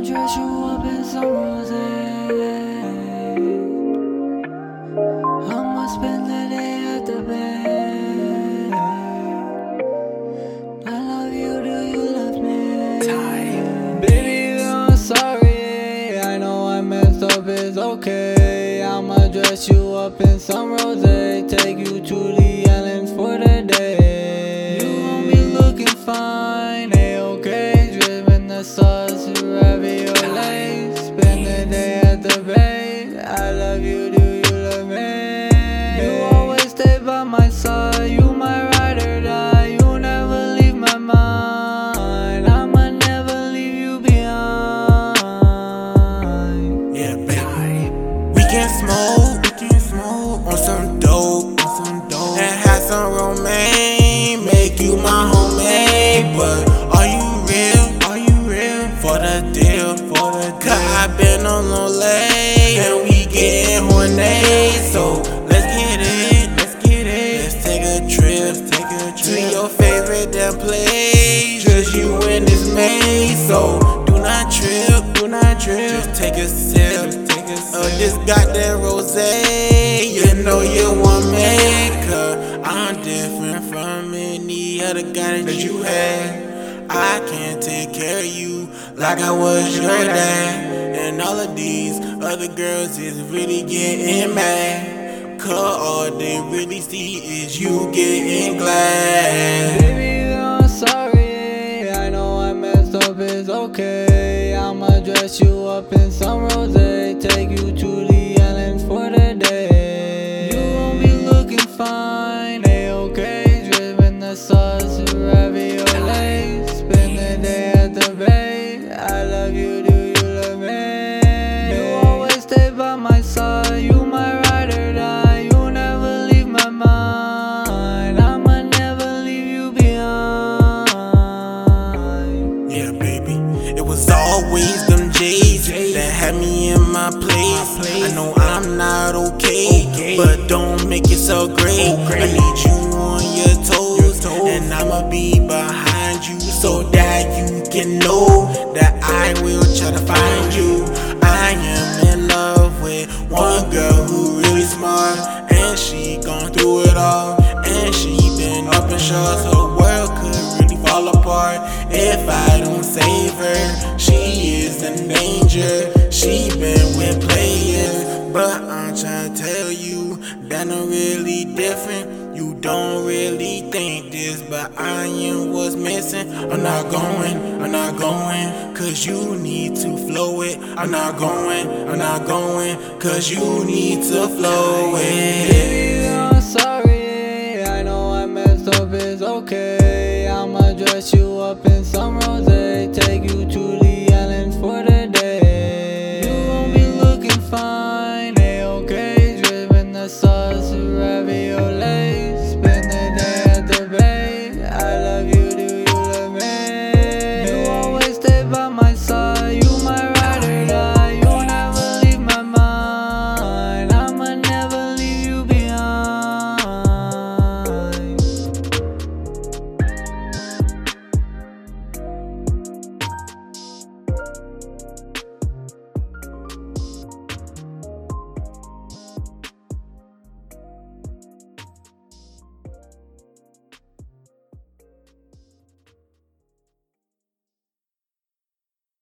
I'ma dress you up in some rose. I'ma spend the day at the bay. I love you, do you love me? Baby, I'm sorry. I know I messed up, it's okay. I'ma dress you up in some rose. Take you to the islands for the day. You gon' be looking fine, on lay, and we getting horny. So let's get it, let's get it. Let's take a trip, take a trip to your favorite damn place. Just you and this maid, so do not trip, do not trip. Just take a sip, take a sip. of this goddamn rose. You know you want me, I'm different from any other guy that you had. I can't take care of you like I was your dad. And all of these other girls is really getting mad. Cause all they really see is you getting glad. Baby, I'm sorry. I know I messed up, it's okay. I'ma dress you up in some rose. Take you to the islands for the day. You gon' be looking fine, It was always them J's that had me in my place. I know I'm not okay, but don't make it so great. I need you on your toes, and I'ma be behind you so that you can know that I will try to find you. I am in love with one girl who really smart, and she gone through it all, and she been up in short, so world could really fall apart if I don't save her. She been with players, but I'm trying to tell you that I'm really different. You don't really think this, but I am what's missing. I'm not going, I'm not going, cause you need to flow it. I'm not going, I'm not going, cause you need to flow it. I'm sorry. I know I messed up, it's okay. I'ma dress you up in some rose. Take you